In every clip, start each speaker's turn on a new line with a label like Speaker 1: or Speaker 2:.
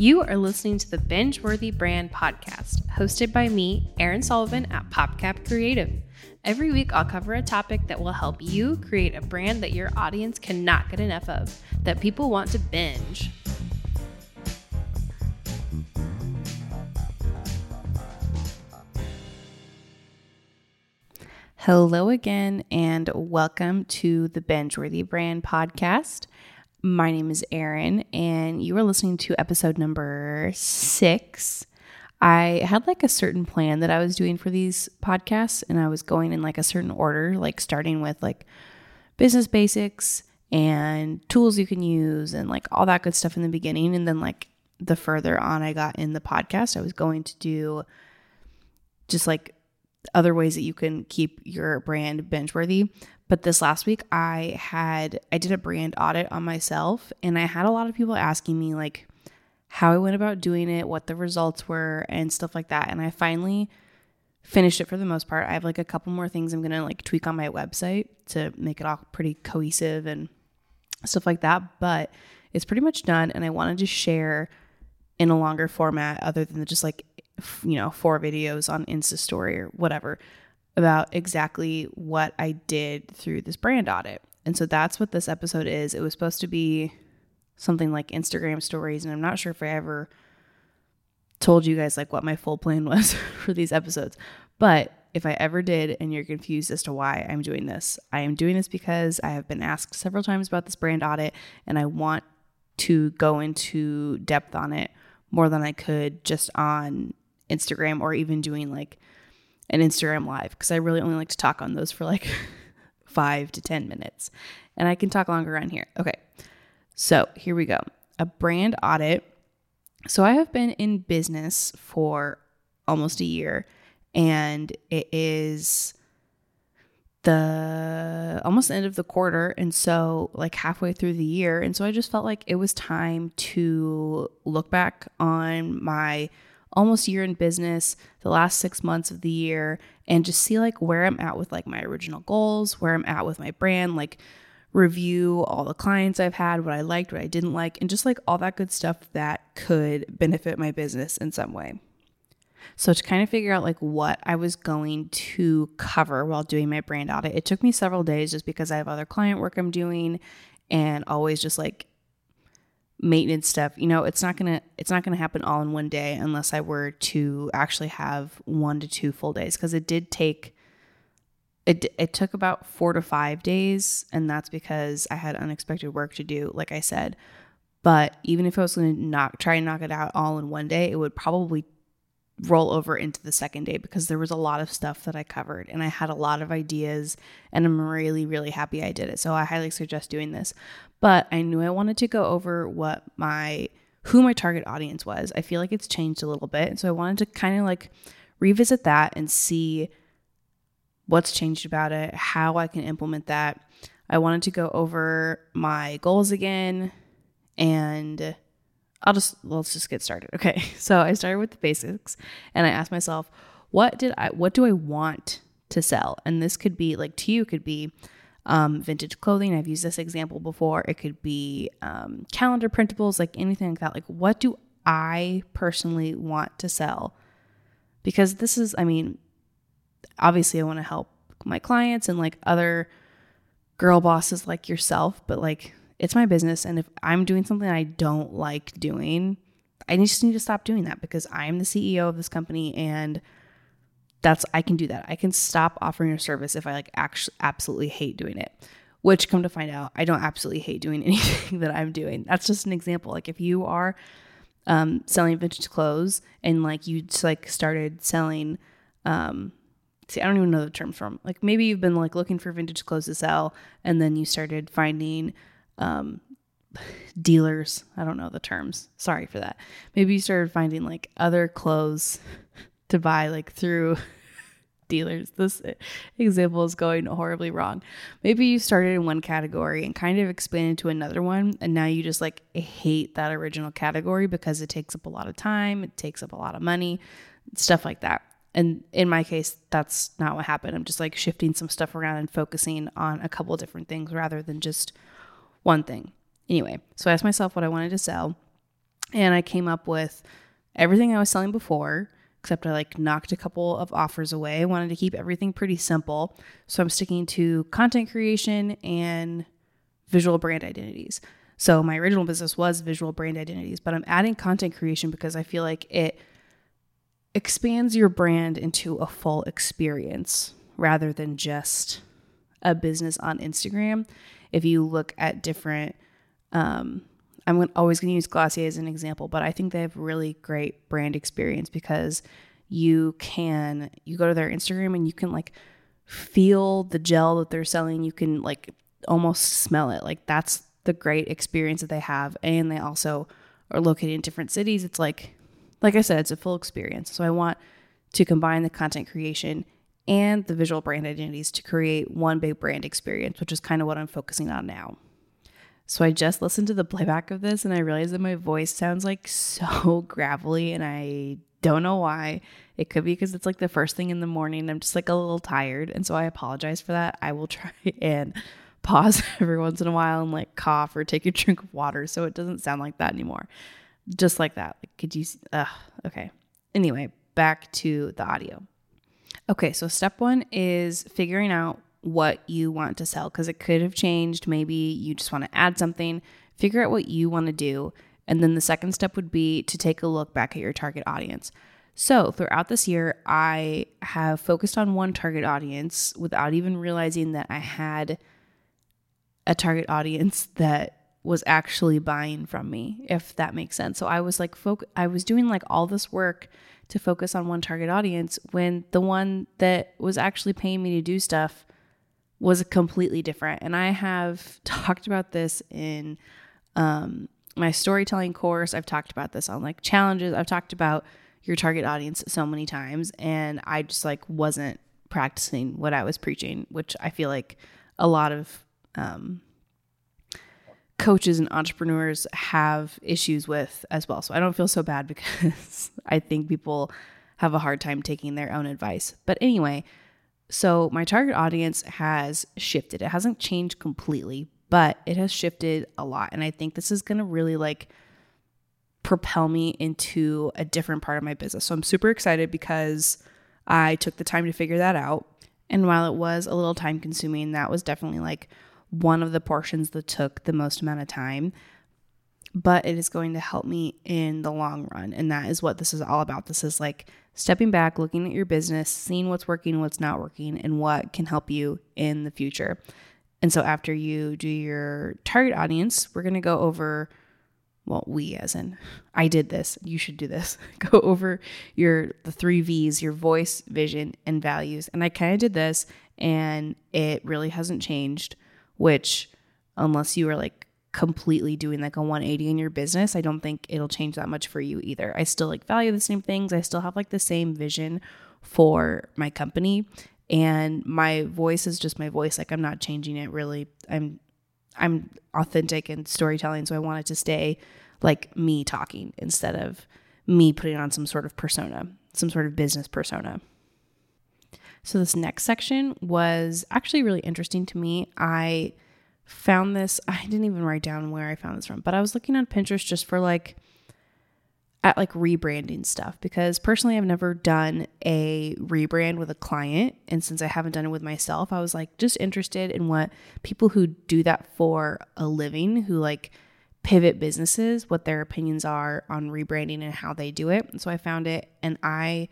Speaker 1: You are listening to the Binge Worthy Brand Podcast, hosted by me, Erin Sullivan at PopCap Creative. Every week, I'll cover a topic that will help you create a brand that your audience cannot get enough of, that people want to binge. Hello again, and welcome to the Bingeworthy Brand Podcast. My name is Erin, and you are listening to episode number six. I had like a certain plan that I was doing for these podcasts, and I was going in like a certain order, like starting with like business basics and tools you can use and like all that good stuff in the beginning. And then, like, the further on I got in the podcast, I was going to do just like other ways that you can keep your brand binge worthy. But this last week I had I did a brand audit on myself and I had a lot of people asking me like how I went about doing it, what the results were and stuff like that. And I finally finished it for the most part. I have like a couple more things I'm going to like tweak on my website to make it all pretty cohesive and stuff like that, but it's pretty much done and I wanted to share in a longer format other than just like you know, four videos on Insta story or whatever about exactly what I did through this brand audit. And so that's what this episode is. It was supposed to be something like Instagram stories, and I'm not sure if I ever told you guys like what my full plan was for these episodes. But if I ever did and you're confused as to why I'm doing this, I am doing this because I have been asked several times about this brand audit and I want to go into depth on it more than I could just on Instagram or even doing like an Instagram live because I really only like to talk on those for like five to 10 minutes. And I can talk longer on here. Okay. So here we go a brand audit. So I have been in business for almost a year and it is the almost the end of the quarter and so like halfway through the year and so I just felt like it was time to look back on my almost year in business, the last six months of the year, and just see like where I'm at with like my original goals, where I'm at with my brand, like review all the clients I've had, what I liked, what I didn't like, and just like all that good stuff that could benefit my business in some way. So to kind of figure out like what I was going to cover while doing my brand audit, it took me several days just because I have other client work I'm doing and always just like maintenance stuff you know it's not gonna it's not gonna happen all in one day unless i were to actually have one to two full days because it did take it, it took about four to five days and that's because i had unexpected work to do like i said. But even if i was to knock try and knock it out all in one day it would probably roll over into the second day because there was a lot of stuff that I covered and I had a lot of ideas and I'm really really happy I did it. So I highly suggest doing this. But I knew I wanted to go over what my who my target audience was. I feel like it's changed a little bit. So I wanted to kind of like revisit that and see what's changed about it, how I can implement that. I wanted to go over my goals again and I'll just let's just get started. Okay. So I started with the basics and I asked myself, what did I what do I want to sell? And this could be like to you could be um, vintage clothing. I've used this example before. It could be um, calendar printables, like anything like that. Like, what do I personally want to sell? Because this is, I mean, obviously, I want to help my clients and like other girl bosses like yourself, but like it's my business. And if I'm doing something I don't like doing, I just need to stop doing that because I'm the CEO of this company and that's I can do that. I can stop offering a service if I like actually absolutely hate doing it. Which come to find out, I don't absolutely hate doing anything that I'm doing. That's just an example. Like if you are um, selling vintage clothes and like you just like started selling um, see, I don't even know the term from. Like maybe you've been like looking for vintage clothes to sell, and then you started finding um, dealers. I don't know the terms. Sorry for that. Maybe you started finding like other clothes to buy like through dealers. This example is going horribly wrong. Maybe you started in one category and kind of expanded to another one, and now you just like hate that original category because it takes up a lot of time, it takes up a lot of money, stuff like that. And in my case, that's not what happened. I'm just like shifting some stuff around and focusing on a couple different things rather than just one thing. Anyway, so I asked myself what I wanted to sell. And I came up with everything I was selling before, except I like knocked a couple of offers away. I wanted to keep everything pretty simple. So I'm sticking to content creation and visual brand identities. So my original business was visual brand identities, but I'm adding content creation because I feel like it expands your brand into a full experience rather than just a business on Instagram. If you look at different, um, I'm always going to use Glossier as an example, but I think they have really great brand experience because you can you go to their Instagram and you can like feel the gel that they're selling. You can like almost smell it. Like that's the great experience that they have, and they also are located in different cities. It's like, like I said, it's a full experience. So I want to combine the content creation and the visual brand identities to create one big brand experience, which is kind of what I'm focusing on now. So I just listened to the playback of this and I realized that my voice sounds like so gravelly and I don't know why. It could be because it's like the first thing in the morning. I'm just like a little tired. And so I apologize for that. I will try and pause every once in a while and like cough or take a drink of water so it doesn't sound like that anymore. Just like that. Like, could you? Uh, okay. Anyway, back to the audio. Okay, so step one is figuring out what you want to sell because it could have changed. Maybe you just want to add something, figure out what you want to do. And then the second step would be to take a look back at your target audience. So, throughout this year, I have focused on one target audience without even realizing that I had a target audience that was actually buying from me, if that makes sense. So, I was like, folk- I was doing like all this work to focus on one target audience when the one that was actually paying me to do stuff was completely different. And I have talked about this in um, my storytelling course. I've talked about this on like challenges. I've talked about your target audience so many times. And I just like wasn't practicing what I was preaching, which I feel like a lot of um, coaches and entrepreneurs have issues with as well. So I don't feel so bad because I think people have a hard time taking their own advice. But anyway, so my target audience has shifted. It hasn't changed completely, but it has shifted a lot. And I think this is going to really like propel me into a different part of my business. So I'm super excited because I took the time to figure that out. And while it was a little time consuming, that was definitely like one of the portions that took the most amount of time, but it is going to help me in the long run. And that is what this is all about. This is like stepping back, looking at your business, seeing what's working, what's not working, and what can help you in the future. And so after you do your target audience, we're going to go over well, we as in I did this, you should do this. go over your the 3 V's, your voice, vision, and values. And I kind of did this and it really hasn't changed which unless you are like completely doing like a 180 in your business, I don't think it'll change that much for you either. I still like value the same things. I still have like the same vision for my company and my voice is just my voice. Like I'm not changing it really. I'm I'm authentic and storytelling, so I want it to stay like me talking instead of me putting on some sort of persona, some sort of business persona. So, this next section was actually really interesting to me. I found this, I didn't even write down where I found this from, but I was looking on Pinterest just for like, at like rebranding stuff because personally I've never done a rebrand with a client and since I haven't done it with myself I was like just interested in what people who do that for a living who like pivot businesses what their opinions are on rebranding and how they do it. so I found it and I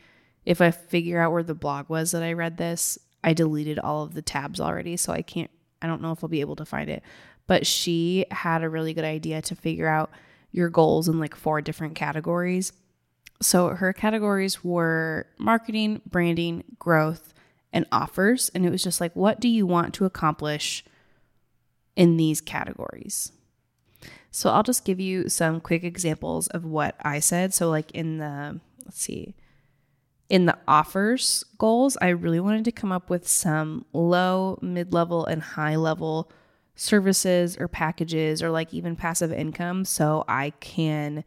Speaker 1: if I figure out where the blog was that I read this, I deleted all of the tabs already. So I can't, I don't know if I'll be able to find it. But she had a really good idea to figure out your goals in like four different categories. So her categories were marketing, branding, growth, and offers. And it was just like, what do you want to accomplish in these categories? So I'll just give you some quick examples of what I said. So, like in the, let's see, in the offers goals, I really wanted to come up with some low, mid level, and high level services or packages or like even passive income so I can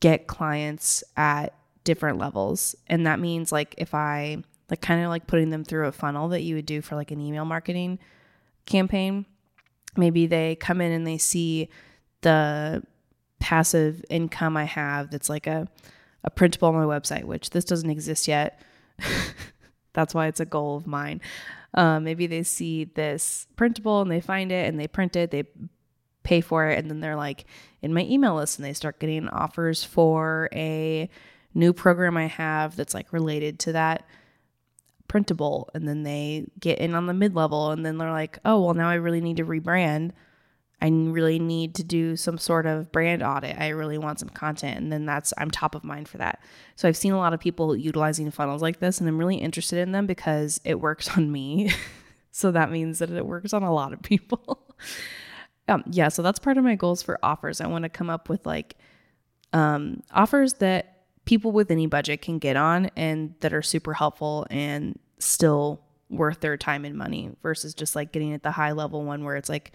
Speaker 1: get clients at different levels. And that means like if I like kind of like putting them through a funnel that you would do for like an email marketing campaign, maybe they come in and they see the passive income I have that's like a, a printable on my website, which this doesn't exist yet. that's why it's a goal of mine. Um, maybe they see this printable and they find it and they print it, they pay for it, and then they're like in my email list and they start getting offers for a new program I have that's like related to that printable. And then they get in on the mid level and then they're like, oh, well, now I really need to rebrand. I really need to do some sort of brand audit. I really want some content. And then that's, I'm top of mind for that. So I've seen a lot of people utilizing funnels like this, and I'm really interested in them because it works on me. so that means that it works on a lot of people. um, yeah. So that's part of my goals for offers. I want to come up with like um, offers that people with any budget can get on and that are super helpful and still worth their time and money versus just like getting at the high level one where it's like,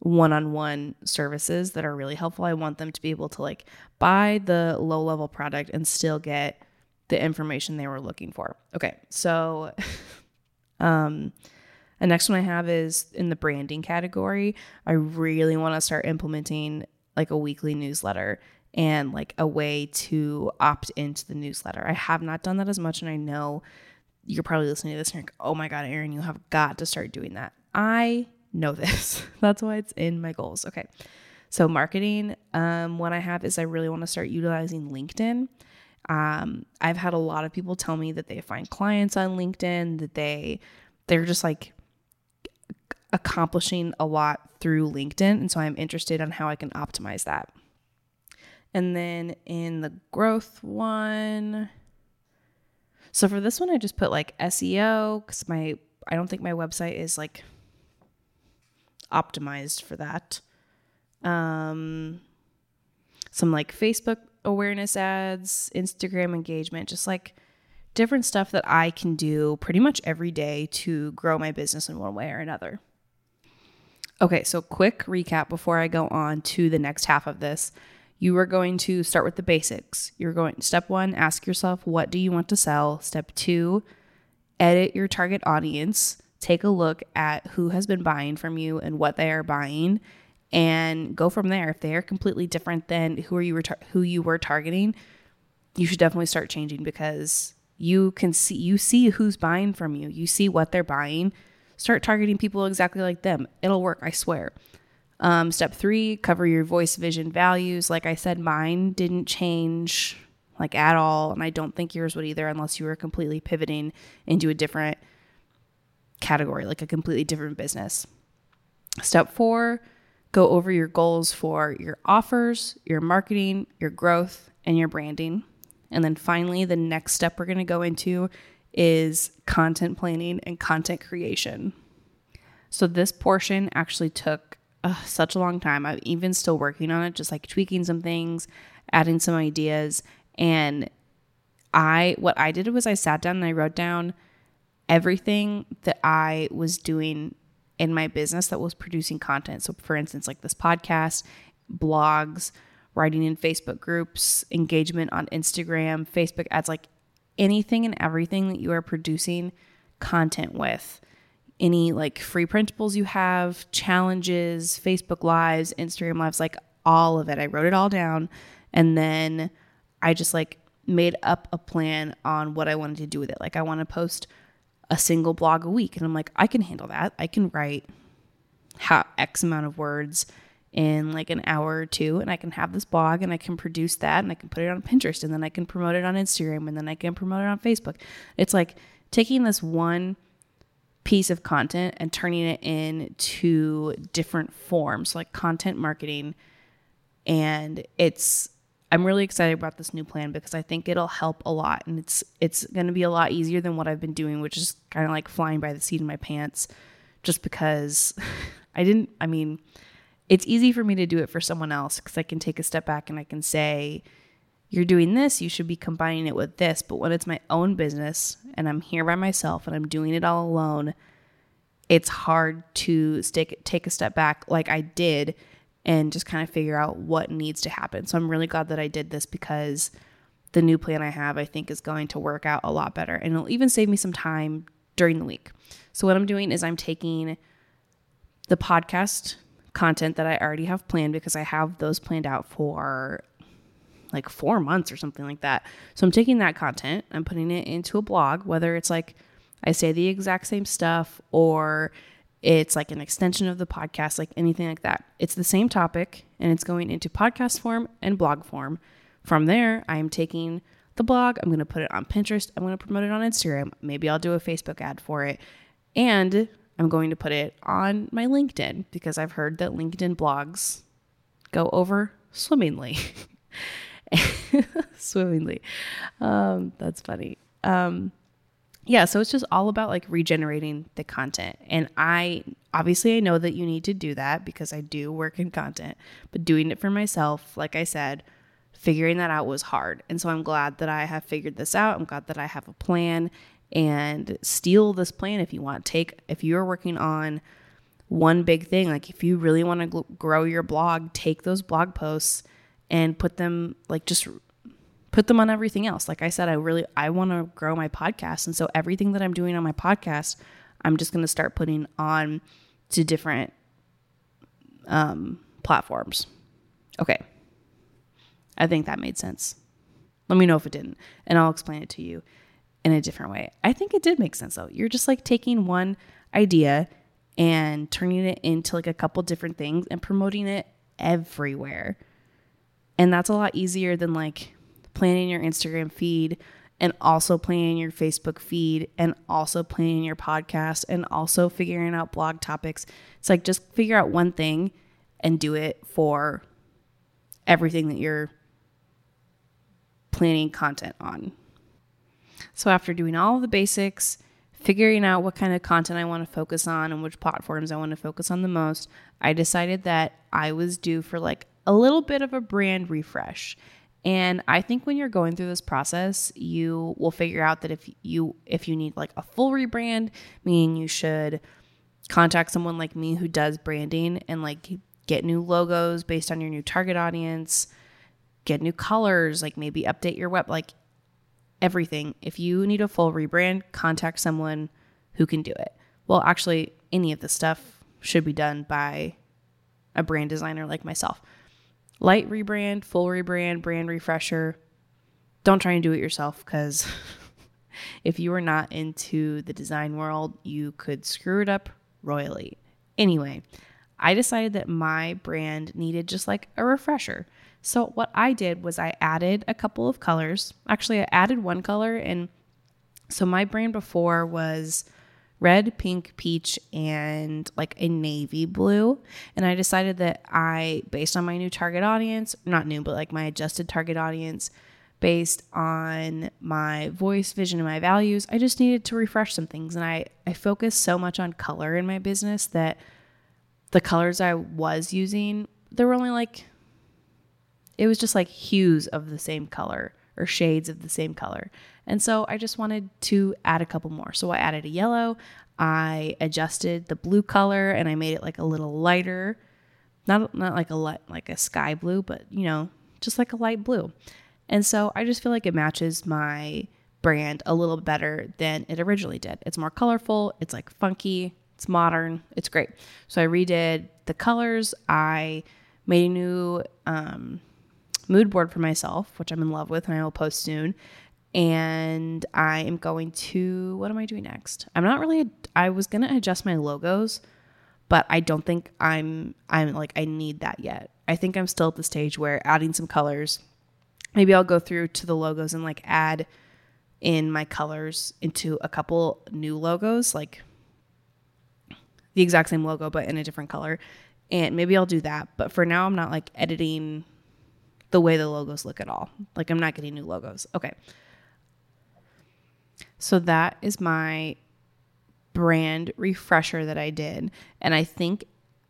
Speaker 1: one-on-one services that are really helpful. I want them to be able to like buy the low-level product and still get the information they were looking for. Okay. So um the next one I have is in the branding category. I really want to start implementing like a weekly newsletter and like a way to opt into the newsletter. I have not done that as much and I know you're probably listening to this and you're like, "Oh my god, Erin, you have got to start doing that." I know this. That's why it's in my goals. Okay. So marketing, um, what I have is I really want to start utilizing LinkedIn. Um, I've had a lot of people tell me that they find clients on LinkedIn, that they they're just like accomplishing a lot through LinkedIn. And so I'm interested on how I can optimize that. And then in the growth one, so for this one, I just put like SEO because my I don't think my website is like optimized for that. Um, some like Facebook awareness ads, Instagram engagement, just like different stuff that I can do pretty much every day to grow my business in one way or another. Okay, so quick recap before I go on to the next half of this. You are going to start with the basics. You're going step 1, ask yourself what do you want to sell? Step 2, edit your target audience take a look at who has been buying from you and what they are buying and go from there. If they are completely different than who are you who you were targeting, you should definitely start changing because you can see you see who's buying from you. You see what they're buying. Start targeting people exactly like them. It'll work, I swear. Um, step three, cover your voice, vision, values. Like I said, mine didn't change like at all, and I don't think yours would either, unless you were completely pivoting into a different category, like a completely different business. Step four, go over your goals for your offers, your marketing, your growth, and your branding. And then finally, the next step we're going to go into is content planning and content creation. So, this portion actually took uh, such a long time. I'm even still working on it, just like tweaking some things, adding some ideas. And I, what I did was I sat down and I wrote down everything that I was doing in my business that was producing content. So, for instance, like this podcast, blogs, writing in Facebook groups, engagement on Instagram, Facebook ads, like anything and everything that you are producing content with. Any like free printables you have, challenges, Facebook lives, Instagram lives, like all of it. I wrote it all down and then I just like made up a plan on what I wanted to do with it. Like I want to post a single blog a week. And I'm like, I can handle that. I can write how X amount of words in like an hour or two and I can have this blog and I can produce that and I can put it on Pinterest and then I can promote it on Instagram and then I can promote it on Facebook. It's like taking this one piece of content and turning it into different forms like content marketing and it's I'm really excited about this new plan because I think it'll help a lot and it's it's going to be a lot easier than what I've been doing which is kind of like flying by the seat of my pants just because I didn't I mean it's easy for me to do it for someone else cuz I can take a step back and I can say you're doing this you should be combining it with this but when it's my own business and I'm here by myself and I'm doing it all alone it's hard to take take a step back like I did and just kind of figure out what needs to happen. So I'm really glad that I did this because the new plan I have, I think, is going to work out a lot better. And it'll even save me some time during the week. So what I'm doing is I'm taking the podcast content that I already have planned because I have those planned out for like four months or something like that. So I'm taking that content, I'm putting it into a blog, whether it's like I say the exact same stuff or it's like an extension of the podcast, like anything like that. It's the same topic and it's going into podcast form and blog form. From there, I'm taking the blog, I'm going to put it on Pinterest, I'm going to promote it on Instagram. Maybe I'll do a Facebook ad for it. And I'm going to put it on my LinkedIn because I've heard that LinkedIn blogs go over swimmingly. swimmingly. Um, that's funny. Um, yeah, so it's just all about like regenerating the content. And I obviously I know that you need to do that because I do work in content, but doing it for myself, like I said, figuring that out was hard. And so I'm glad that I have figured this out. I'm glad that I have a plan and steal this plan if you want. Take if you're working on one big thing, like if you really want to grow your blog, take those blog posts and put them like just put them on everything else. Like I said, I really I want to grow my podcast, and so everything that I'm doing on my podcast, I'm just going to start putting on to different um, platforms. Okay, I think that made sense. Let me know if it didn't, and I'll explain it to you in a different way. I think it did make sense though. You're just like taking one idea and turning it into like a couple different things and promoting it everywhere. And that's a lot easier than like planning your Instagram feed and also planning your Facebook feed and also planning your podcast and also figuring out blog topics. It's like just figure out one thing and do it for everything that you're planning content on. So after doing all of the basics, figuring out what kind of content I want to focus on and which platforms I want to focus on the most, I decided that I was due for like a little bit of a brand refresh. And I think when you're going through this process, you will figure out that if you if you need like a full rebrand, meaning you should contact someone like me who does branding and like get new logos based on your new target audience, get new colors, like maybe update your web like everything. If you need a full rebrand, contact someone who can do it. Well, actually, any of this stuff should be done by a brand designer like myself. Light rebrand, full rebrand, brand refresher. Don't try and do it yourself because if you are not into the design world, you could screw it up royally. Anyway, I decided that my brand needed just like a refresher. So what I did was I added a couple of colors. Actually, I added one color and so my brand before was red, pink, peach, and like a navy blue. And I decided that I, based on my new target audience, not new, but like my adjusted target audience, based on my voice, vision, and my values, I just needed to refresh some things. And I, I focused so much on color in my business that the colors I was using, there were only like it was just like hues of the same color or shades of the same color. And so I just wanted to add a couple more. So I added a yellow, I adjusted the blue color and I made it like a little lighter. Not not like a light like a sky blue, but you know, just like a light blue. And so I just feel like it matches my brand a little better than it originally did. It's more colorful, it's like funky, it's modern, it's great. So I redid the colors. I made a new um, mood board for myself, which I'm in love with and I will post soon. And I am going to, what am I doing next? I'm not really, I was going to adjust my logos, but I don't think I'm, I'm like, I need that yet. I think I'm still at the stage where adding some colors, maybe I'll go through to the logos and like add in my colors into a couple new logos, like the exact same logo, but in a different color. And maybe I'll do that. But for now, I'm not like editing the way the logos look at all. Like I'm not getting new logos. Okay. So that is my brand refresher that I did. And I think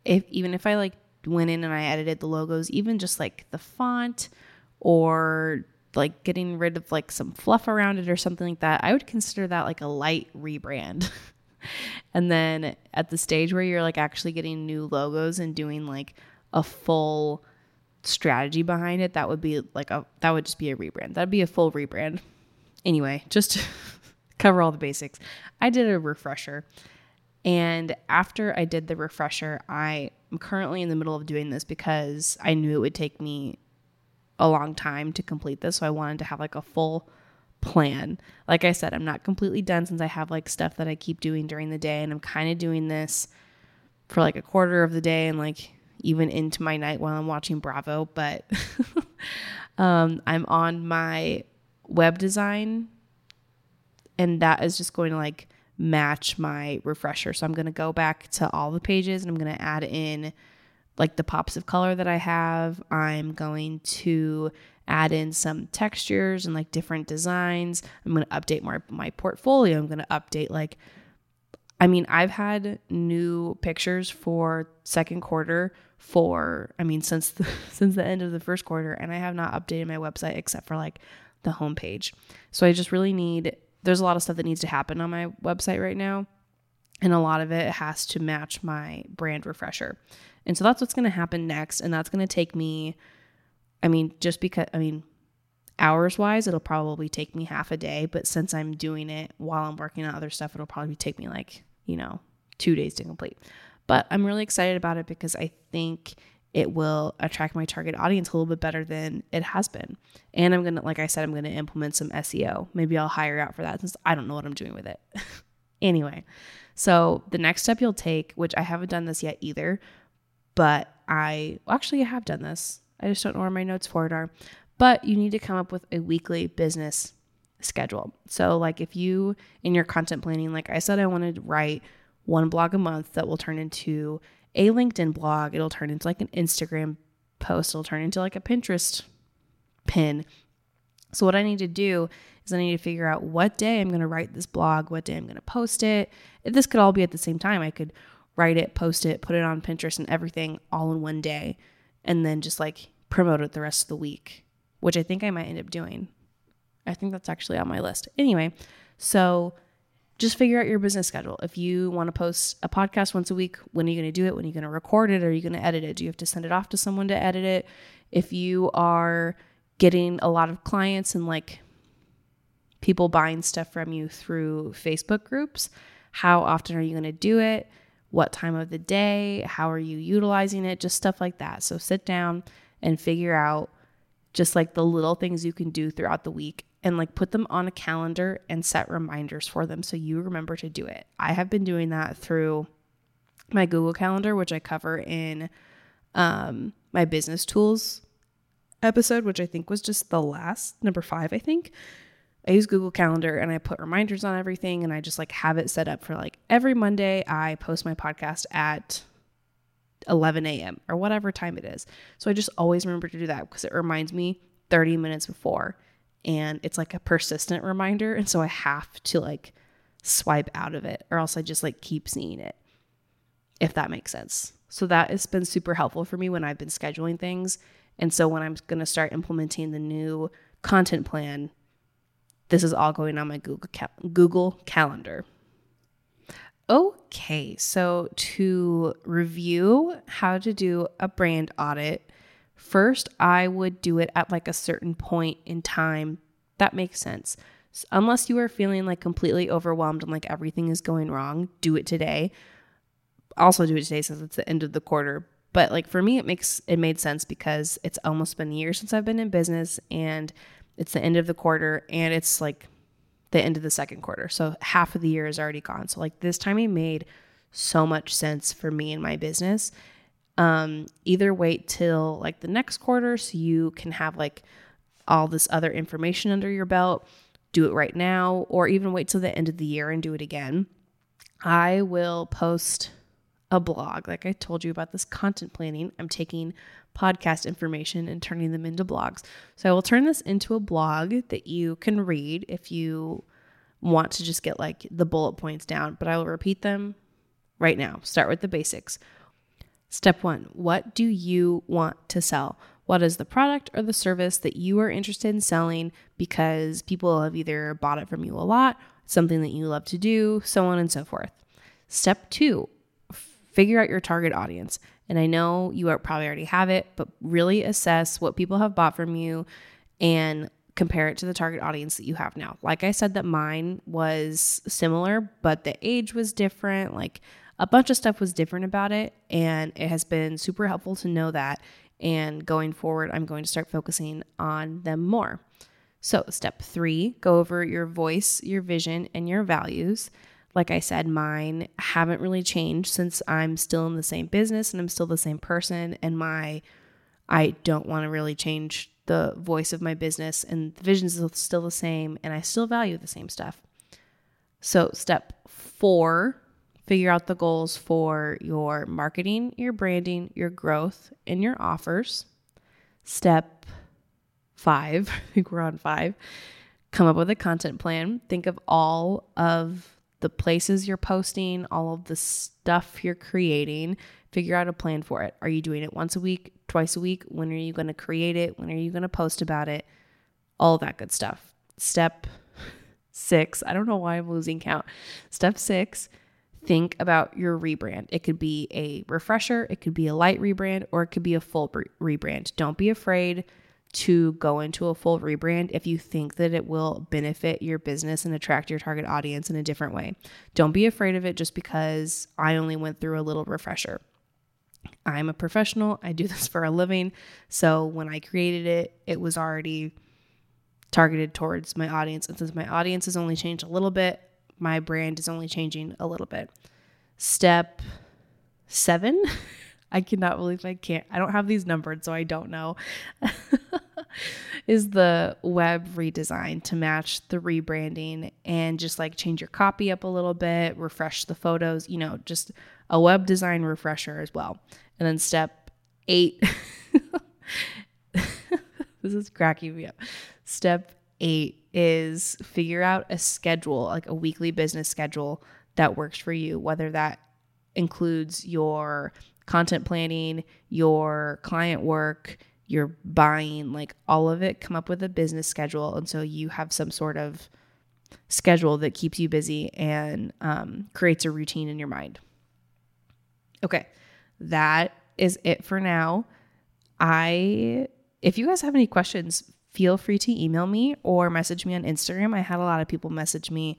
Speaker 1: if even if I like went in and I edited the logos, even just like the font or like getting rid of like some fluff around it or something like that, I would consider that like a light rebrand. and then at the stage where you're like actually getting new logos and doing like a full strategy behind it, that would be like a that would just be a rebrand. That'd be a full rebrand. Anyway, just cover all the basics. I did a refresher. And after I did the refresher, I I'm currently in the middle of doing this because I knew it would take me a long time to complete this. So I wanted to have like a full plan. Like I said, I'm not completely done since I have like stuff that I keep doing during the day. And I'm kind of doing this for like a quarter of the day and like even into my night while I'm watching Bravo. But um, I'm on my web design and that is just going to like match my refresher. So I'm going to go back to all the pages and I'm going to add in like the pops of color that I have. I'm going to add in some textures and like different designs. I'm going to update my my portfolio. I'm going to update like I mean, I've had new pictures for second quarter for I mean since the, since the end of the first quarter and I have not updated my website except for like the homepage. So I just really need there's a lot of stuff that needs to happen on my website right now and a lot of it has to match my brand refresher. And so that's what's going to happen next and that's going to take me I mean just because I mean hours wise it'll probably take me half a day, but since I'm doing it while I'm working on other stuff it'll probably take me like, you know, 2 days to complete. But I'm really excited about it because I think it will attract my target audience a little bit better than it has been. And I'm going to, like I said, I'm going to implement some SEO. Maybe I'll hire out for that since I don't know what I'm doing with it. anyway, so the next step you'll take, which I haven't done this yet either, but I well, actually I have done this. I just don't know where my notes for it are. But you need to come up with a weekly business schedule. So, like if you in your content planning, like I said, I wanted to write one blog a month that will turn into a LinkedIn blog, it'll turn into like an Instagram post, it'll turn into like a Pinterest pin. So, what I need to do is I need to figure out what day I'm going to write this blog, what day I'm going to post it. This could all be at the same time. I could write it, post it, put it on Pinterest and everything all in one day, and then just like promote it the rest of the week, which I think I might end up doing. I think that's actually on my list. Anyway, so just figure out your business schedule. If you want to post a podcast once a week, when are you going to do it? When are you going to record it? Are you going to edit it? Do you have to send it off to someone to edit it? If you are getting a lot of clients and like people buying stuff from you through Facebook groups, how often are you going to do it? What time of the day? How are you utilizing it? Just stuff like that. So sit down and figure out just like the little things you can do throughout the week and like put them on a calendar and set reminders for them so you remember to do it. I have been doing that through my Google Calendar, which I cover in um, my business tools episode, which I think was just the last number five, I think. I use Google Calendar and I put reminders on everything and I just like have it set up for like every Monday I post my podcast at 11 a.m. or whatever time it is. So I just always remember to do that because it reminds me 30 minutes before and it's like a persistent reminder and so i have to like swipe out of it or else i just like keep seeing it if that makes sense. So that has been super helpful for me when i've been scheduling things and so when i'm going to start implementing the new content plan this is all going on my google google calendar. Okay so to review how to do a brand audit First, I would do it at like a certain point in time. That makes sense. Unless you are feeling like completely overwhelmed and like everything is going wrong, do it today. Also do it today since it's the end of the quarter. But like for me it makes it made sense because it's almost been a year since I've been in business and it's the end of the quarter and it's like the end of the second quarter. So half of the year is already gone. So like this timing made so much sense for me and my business um, either wait till like the next quarter so you can have like all this other information under your belt, do it right now, or even wait till the end of the year and do it again. I will post a blog. Like I told you about this content planning, I'm taking podcast information and turning them into blogs. So I will turn this into a blog that you can read if you want to just get like the bullet points down, but I will repeat them right now. Start with the basics. Step one What do you want to sell? What is the product or the service that you are interested in selling because people have either bought it from you a lot, something that you love to do, so on and so forth. Step two, figure out your target audience. And I know you probably already have it, but really assess what people have bought from you and compare it to the target audience that you have now. Like I said, that mine was similar, but the age was different. Like a bunch of stuff was different about it. And it has been super helpful to know that. And going forward, I'm going to start focusing on them more. So, step three go over your voice, your vision, and your values. Like I said, mine haven't really changed since I'm still in the same business and I'm still the same person. And my, I don't want to really change the voice of my business, and the vision is still the same, and I still value the same stuff. So, step four figure out the goals for your marketing, your branding, your growth, and your offers. Step five, I think we're on five, come up with a content plan. Think of all of the places you're posting, all of the stuff you're creating. Figure out a plan for it. Are you doing it once a week, twice a week? When are you going to create it? When are you going to post about it? All that good stuff. Step six, I don't know why I'm losing count. Step six, think about your rebrand. It could be a refresher, it could be a light rebrand, or it could be a full rebrand. Don't be afraid to go into a full rebrand if you think that it will benefit your business and attract your target audience in a different way. Don't be afraid of it just because I only went through a little refresher. I'm a professional, I do this for a living. So when I created it, it was already targeted towards my audience. And since my audience has only changed a little bit, my brand is only changing a little bit. Step seven. I cannot believe I can't. I don't have these numbered, so I don't know. is the web redesign to match the rebranding and just like change your copy up a little bit, refresh the photos, you know, just a web design refresher as well. And then step eight. this is cracking me up. Step eight is figure out a schedule, like a weekly business schedule that works for you, whether that includes your content planning, your client work, your buying, like all of it, come up with a business schedule. And so you have some sort of schedule that keeps you busy and um, creates a routine in your mind. Okay, that is it for now. I, if you guys have any questions, feel free to email me or message me on Instagram. I had a lot of people message me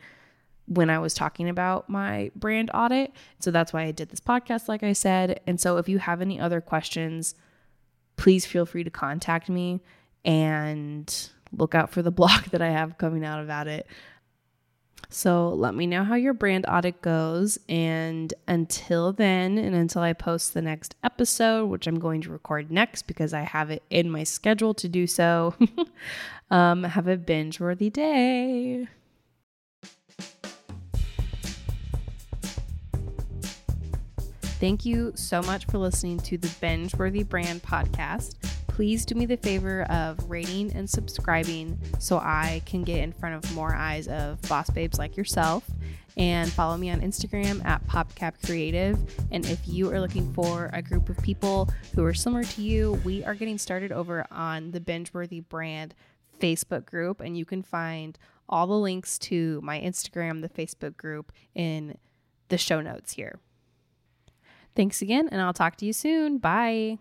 Speaker 1: when I was talking about my brand audit. So that's why I did this podcast, like I said. And so if you have any other questions, please feel free to contact me and look out for the blog that I have coming out about it. So let me know how your brand audit goes. And until then, and until I post the next episode, which I'm going to record next because I have it in my schedule to do so, um, have a binge worthy day. Thank you so much for listening to the Binge Worthy Brand podcast. Please do me the favor of rating and subscribing so I can get in front of more eyes of boss babes like yourself. And follow me on Instagram at PopCap Creative. And if you are looking for a group of people who are similar to you, we are getting started over on the Binge Worthy Brand Facebook group. And you can find all the links to my Instagram, the Facebook group, in the show notes here. Thanks again, and I'll talk to you soon. Bye.